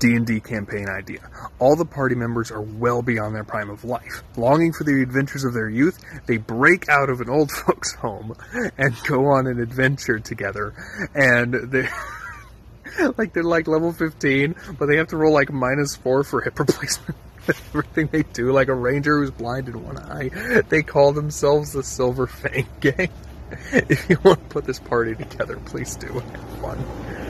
D&D campaign idea. All the party members are well beyond their prime of life. Longing for the adventures of their youth, they break out of an old folks' home and go on an adventure together. And they like they're like level 15, but they have to roll like minus 4 for hip replacement. Everything they do, like a ranger who's blind in one eye, they call themselves the Silver Fang Gang. If you want to put this party together, please do. Have fun.